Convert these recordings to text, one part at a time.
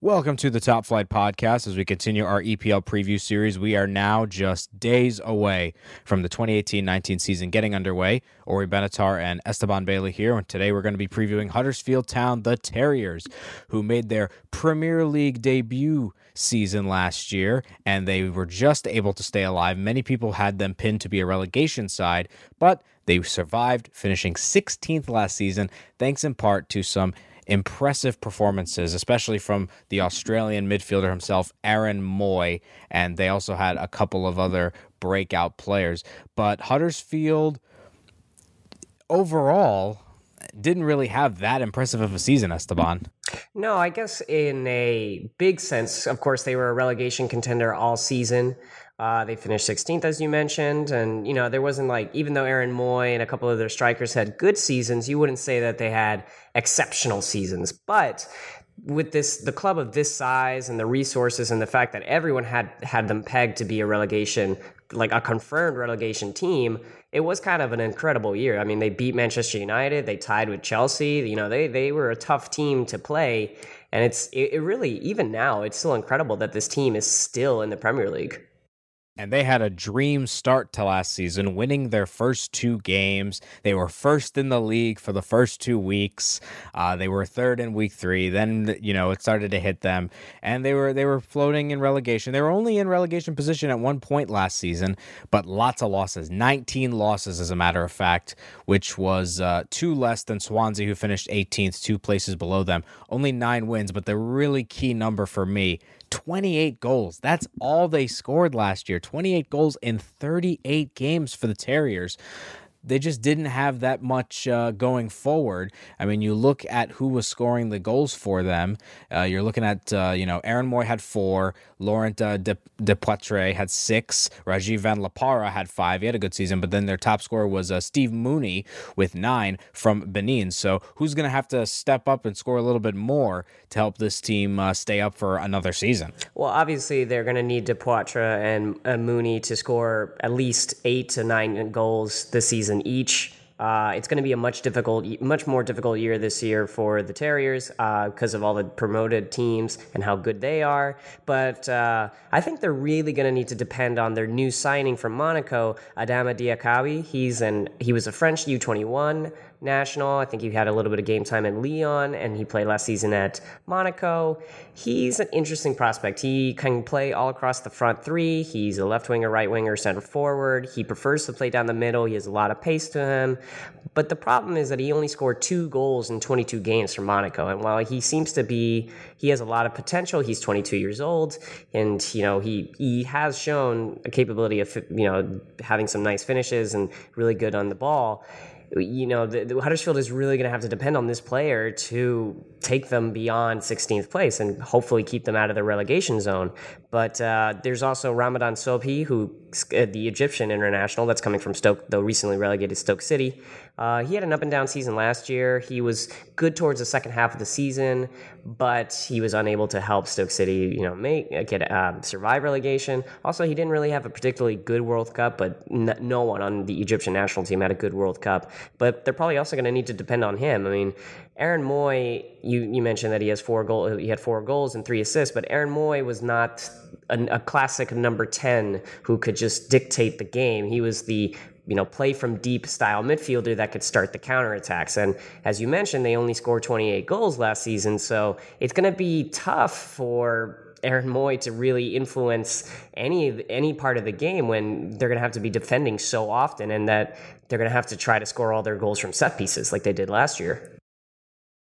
Welcome to the Top Flight Podcast as we continue our EPL preview series. We are now just days away from the 2018 19 season getting underway. Ori Benatar and Esteban Bailey here. And today we're going to be previewing Huddersfield Town, the Terriers, who made their Premier League debut season last year and they were just able to stay alive. Many people had them pinned to be a relegation side, but they survived, finishing 16th last season, thanks in part to some impressive performances, especially from the Australian midfielder himself, Aaron Mooy, and they also had a couple of other breakout players. But Huddersfield overall didn't really have that impressive of a season, Esteban. No, I guess in a big sense, of course, they were a relegation contender all season. Uh, they finished 16th, as you mentioned. And, you know, there wasn't like, even though Aaron Mooy and a couple of their strikers had good seasons, you wouldn't say that they had exceptional seasons. But with this, the club of this size and the resources and the fact that everyone had had them pegged to be a relegation, like a confirmed relegation team, it was kind of an incredible year. I mean, they beat Manchester United, they tied with Chelsea. You know, they they were a tough team to play, and it's it, it really even now it's still incredible that this team is still in the Premier League and they had a dream start to last season, winning their first two games. They were first in the league for the first two weeks. Uh, they were third in week three. Then you know it started to hit them, and they were they were floating in relegation. They were only in relegation position at one point last season, but lots of losses, 19 losses as a matter of fact, which was uh, two less than Swansea, who finished 18th, two places below them. Only nine wins, but the really key number for me 28 goals. That's all they scored last year. 28 goals in 38 games for the Terriers they just didn't have that much uh, going forward. I mean, you look at who was scoring the goals for them. Uh, you're looking at, uh, you know, Aaron Mooy had four, Laurent uh, De, Depoitre had six, Rajiv Van La Parra had five. He had a good season, but then their top scorer was uh, Steve Mounié with nine from Benin. So who's going to have to step up and score a little bit more to help this team uh, stay up for another season? Well, obviously, they're going to need Depoitre and uh, Mounié to score at least eight to nine goals this season season each. Uh, it's going to be a much difficult, much more difficult year this year for the Terriers because uh, of all the promoted teams and how good they are. But uh, I think they're really going to need to depend on their new signing from Monaco, Adama Diakhaby. He's an he was a French U21 national. I think he had a little bit of game time in Lyon, and he played last season at Monaco. He's an interesting prospect. He can play all across the front three. He's a left winger, right winger, center forward. He prefers to play down the middle. He has a lot of pace to him. But the problem is that he only scored two goals in 22 games for Monaco. And while he seems to be, he has a lot of potential. He's 22 years old, and you know he he has shown a capability of you know having some nice finishes and really good on the ball you know, the, the Huddersfield is really going to have to depend on this player to take them beyond 16th place and hopefully keep them out of the relegation zone. But uh, there's also Ramadan Sobhi, who uh, the Egyptian international that's coming from Stoke, the recently relegated Stoke City. Uh, he had an up and down season last year. He was good towards the second half of the season, but he was unable to help Stoke City, you know, make uh, get uh, survive relegation. Also, he didn't really have a particularly good World Cup, but n- no one on the Egyptian national team had a good World Cup. But they're probably also going to need to depend on him. I mean, Aaron Mooy, you you mentioned that he has four goal, he had four goals and three assists, but Aaron Mooy was not a, a classic number ten who could just dictate the game. He was the you know, play from deep style midfielder that could start the counterattacks. And as you mentioned, they only scored 28 goals last season. So it's going to be tough for Aaron Mooy to really influence any any part of the game when they're going to have to be defending so often and that they're going to have to try to score all their goals from set pieces like they did last year.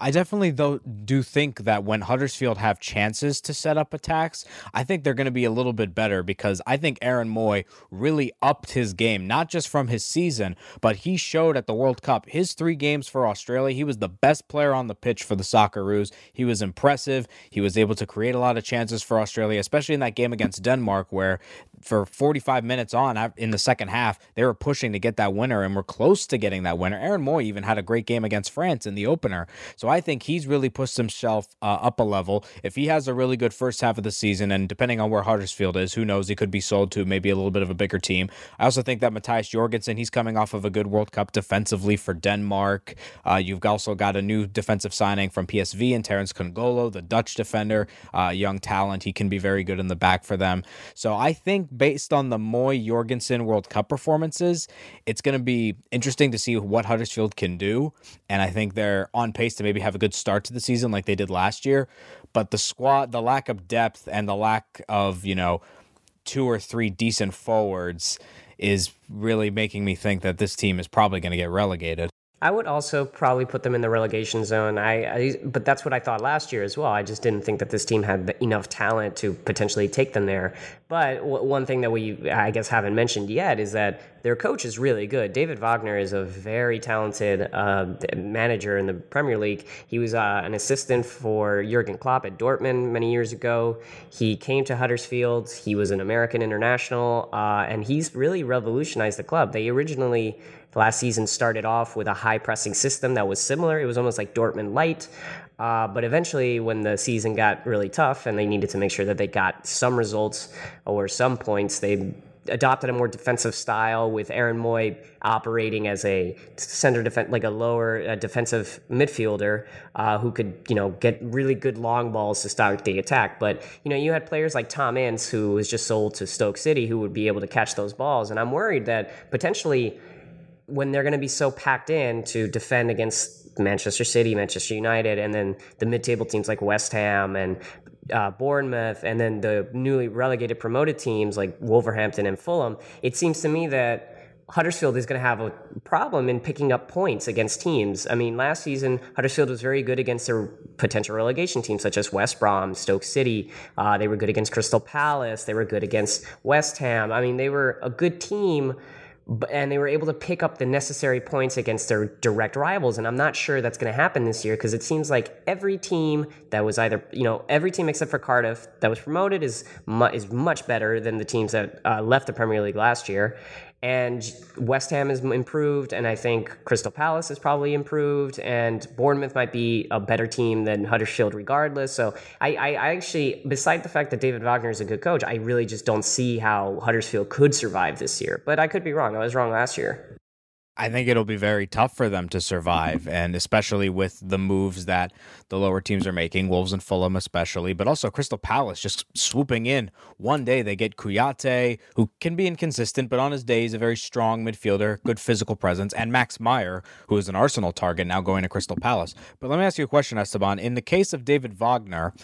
I definitely though do think that when Huddersfield have chances to set up attacks, I think they're going to be a little bit better because I think Aaron Mooy really upped his game, not just from his season, but he showed at the World Cup his three games for Australia. He was the best player on the pitch for the Socceroos. He was impressive. He was able to create a lot of chances for Australia, especially in that game against Denmark, where for 45 minutes on in the second half, they were pushing to get that winner and were close to getting that winner. Aaron Mooy even had a great game against France in the opener. So I think he's really pushed himself uh, up a level. If he has a really good first half of the season, and depending on where Huddersfield is, who knows, he could be sold to maybe a little bit of a bigger team. I also think that Mathias Jorgensen, he's coming off of a good World Cup defensively for Denmark. Uh, you've also got a new defensive signing from PSV and Terence Kongolo, the Dutch defender, uh, young talent. He can be very good in the back for them. So I think based on the Mooy Jorgensen World Cup performances, it's going to be interesting to see what Huddersfield can do. And I think they're on pace to maybe have a good start to the season like they did last year. But the squad, the lack of depth and the lack of, you know, two or three decent forwards is really making me think that this team is probably going to get relegated. I would also probably put them in the relegation zone. I, I, but that's what I thought last year as well. I just didn't think that this team had enough talent to potentially take them there. But w- one thing that we, I guess, haven't mentioned yet is that their coach is really good. David Wagner is a very talented uh, manager in the Premier League. He was uh, an assistant for Jurgen Klopp at Dortmund many years ago. He came to Huddersfield. He was an American international, uh, and he's really revolutionized the club. They originally last season started off with a high pressing system that was similar. It was almost like Dortmund light. Uh, but eventually, when the season got really tough and they needed to make sure that they got some results or some points, they adopted a more defensive style with Aaron Mooy operating as a center defense, like a lower defensive midfielder uh, who could, you know, get really good long balls to start the attack. But you know, you had players like Tom Ince, who was just sold to Stoke City, who would be able to catch those balls. And I'm worried that potentially when they're going to be so packed in to defend against Manchester City, Manchester United, and then the mid-table teams like West Ham and uh, Bournemouth, and then the newly relegated promoted teams like Wolverhampton and Fulham, it seems to me that Huddersfield is going to have a problem in picking up points against teams. I mean, last season, Huddersfield was very good against their potential relegation teams, such as West Brom, Stoke City. Uh, they were good against Crystal Palace. They were good against West Ham. I mean, they were a good team and they were able to pick up the necessary points against their direct rivals. And I'm not sure that's going to happen this year because it seems like every team that was either, you know, every team except for Cardiff that was promoted is mu- is much better than the teams that uh, left the Premier League last year. And West Ham has improved, and I think Crystal Palace has probably improved, and Bournemouth might be a better team than Huddersfield regardless. So I, I, I actually, beside the fact that David Wagner is a good coach, I really just don't see how Huddersfield could survive this year. But I could be wrong. I was wrong last year. I think it'll be very tough for them to survive, mm-hmm. and especially with the moves that the lower teams are making, Wolves and Fulham especially, but also Crystal Palace just swooping in. One day they get Kouyaté, who can be inconsistent, but on his day he's a very strong midfielder, good physical presence, and Max Meyer, who is an Arsenal target, now going to Crystal Palace. But let me ask you a question, Esteban. In the case of David Wagner,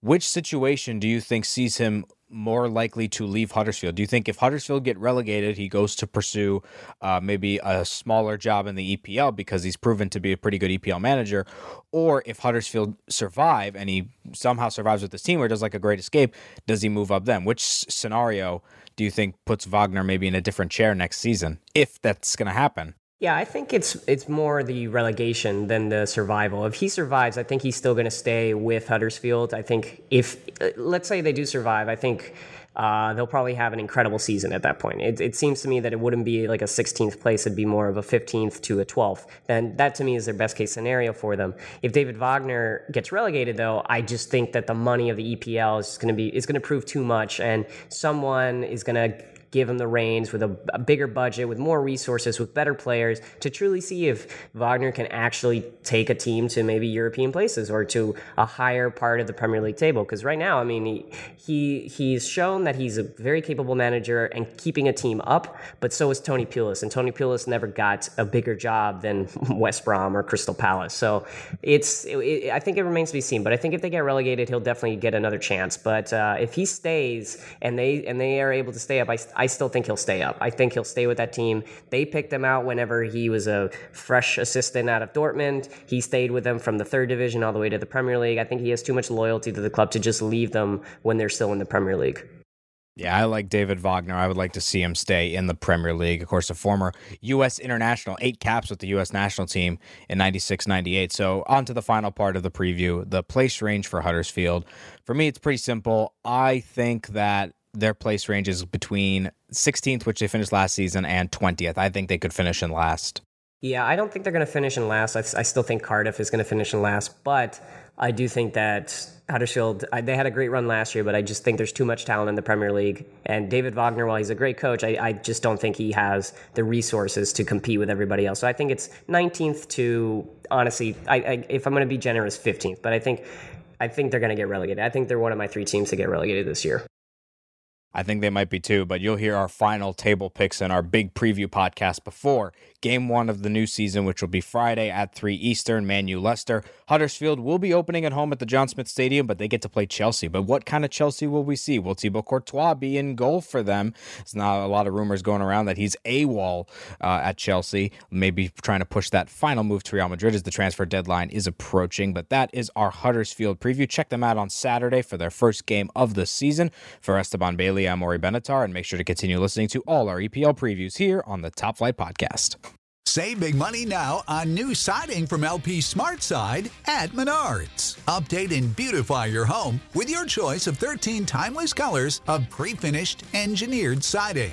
which situation do you think sees him more likely to leave Huddersfield? Do you think if Huddersfield get relegated, he goes to pursue uh, maybe a smaller job in the EPL because he's proven to be a pretty good EPL manager? Or if Huddersfield survive and he somehow survives with this team or does like a great escape, does he move up then? Which scenario do you think puts Wagner maybe in a different chair next season, if that's going to happen? Yeah, I think it's it's more the relegation than the survival. If he survives, I think he's still going to stay with Huddersfield. I think if uh, let's say they do survive, I think uh, they'll probably have an incredible season at that point. It, it, seems to me that it wouldn't be like a 16th place; it'd be more of a 15th to a 12th. Then that to me is their best case scenario for them. If David Wagner gets relegated, though, I just think that the money of the EPL is going to be is going to prove too much, and someone is going to give him the reins with a, a, bigger budget, with more resources, with better players to truly see if Wagner can actually take a team to maybe European places or to a higher part of the Premier League table. Because right now, I mean, he, he he's shown that he's a very capable manager and keeping a team up, but so is Tony Pulis, and Tony Pulis never got a bigger job than West Brom or Crystal Palace. So it's it, it, I think it remains to be seen. But I think if they get relegated, he'll definitely get another chance. But uh, if he stays and they and they are able to stay up, I, I I still think he'll stay up. I think he'll stay with that team. They picked him out whenever he was a fresh assistant out of Dortmund. He stayed with them from the third division all the way to the Premier League. I think he has too much loyalty to the club to just leave them when they're still in the Premier League. Yeah, I like David Wagner. I would like to see him stay in the Premier League. Of course, a former U.S. international, eight caps with the U.S. national team in 96 98. So, on to the final part of the preview the place range for Huddersfield. For me, it's pretty simple. I think that their place ranges between 16th, which they finished last season, and 20th. I think they could finish in last. Yeah, I don't think they're going to finish in last. I, I still think Cardiff is going to finish in last, but I do think that Huddersfield, I, they had a great run last year, but I just think there's too much talent in the Premier League. And David Wagner, while he's a great coach, I, I just don't think he has the resources to compete with everybody else. So I think it's 19th to, honestly, I, I, if I'm going to be generous, 15th. But I think I think they're going to get relegated. I think they're one of my three teams to get relegated this year. I think they might be too, but you'll hear our final table picks in our big preview podcast before game one of the new season, which will be Friday at 3 Eastern, Manu Leicester. Huddersfield will be opening at home at the John Smith Stadium, but they get to play Chelsea. But what kind of Chelsea will we see? Will Thibaut Courtois be in goal for them? There's not a lot of rumors going around that he's AWOL uh, at Chelsea, maybe trying to push that final move to Real Madrid as the transfer deadline is approaching. But that is our Huddersfield preview. Check them out on Saturday for their first game of the season. For Esteban Bailey, I'm Maury Benatar, and make sure to continue listening to all our EPL previews here on the Top Flight Podcast. Save big money now on new siding from LP SmartSide at Menards. Update and beautify your home with your choice of 13 timeless colors of pre-finished engineered siding.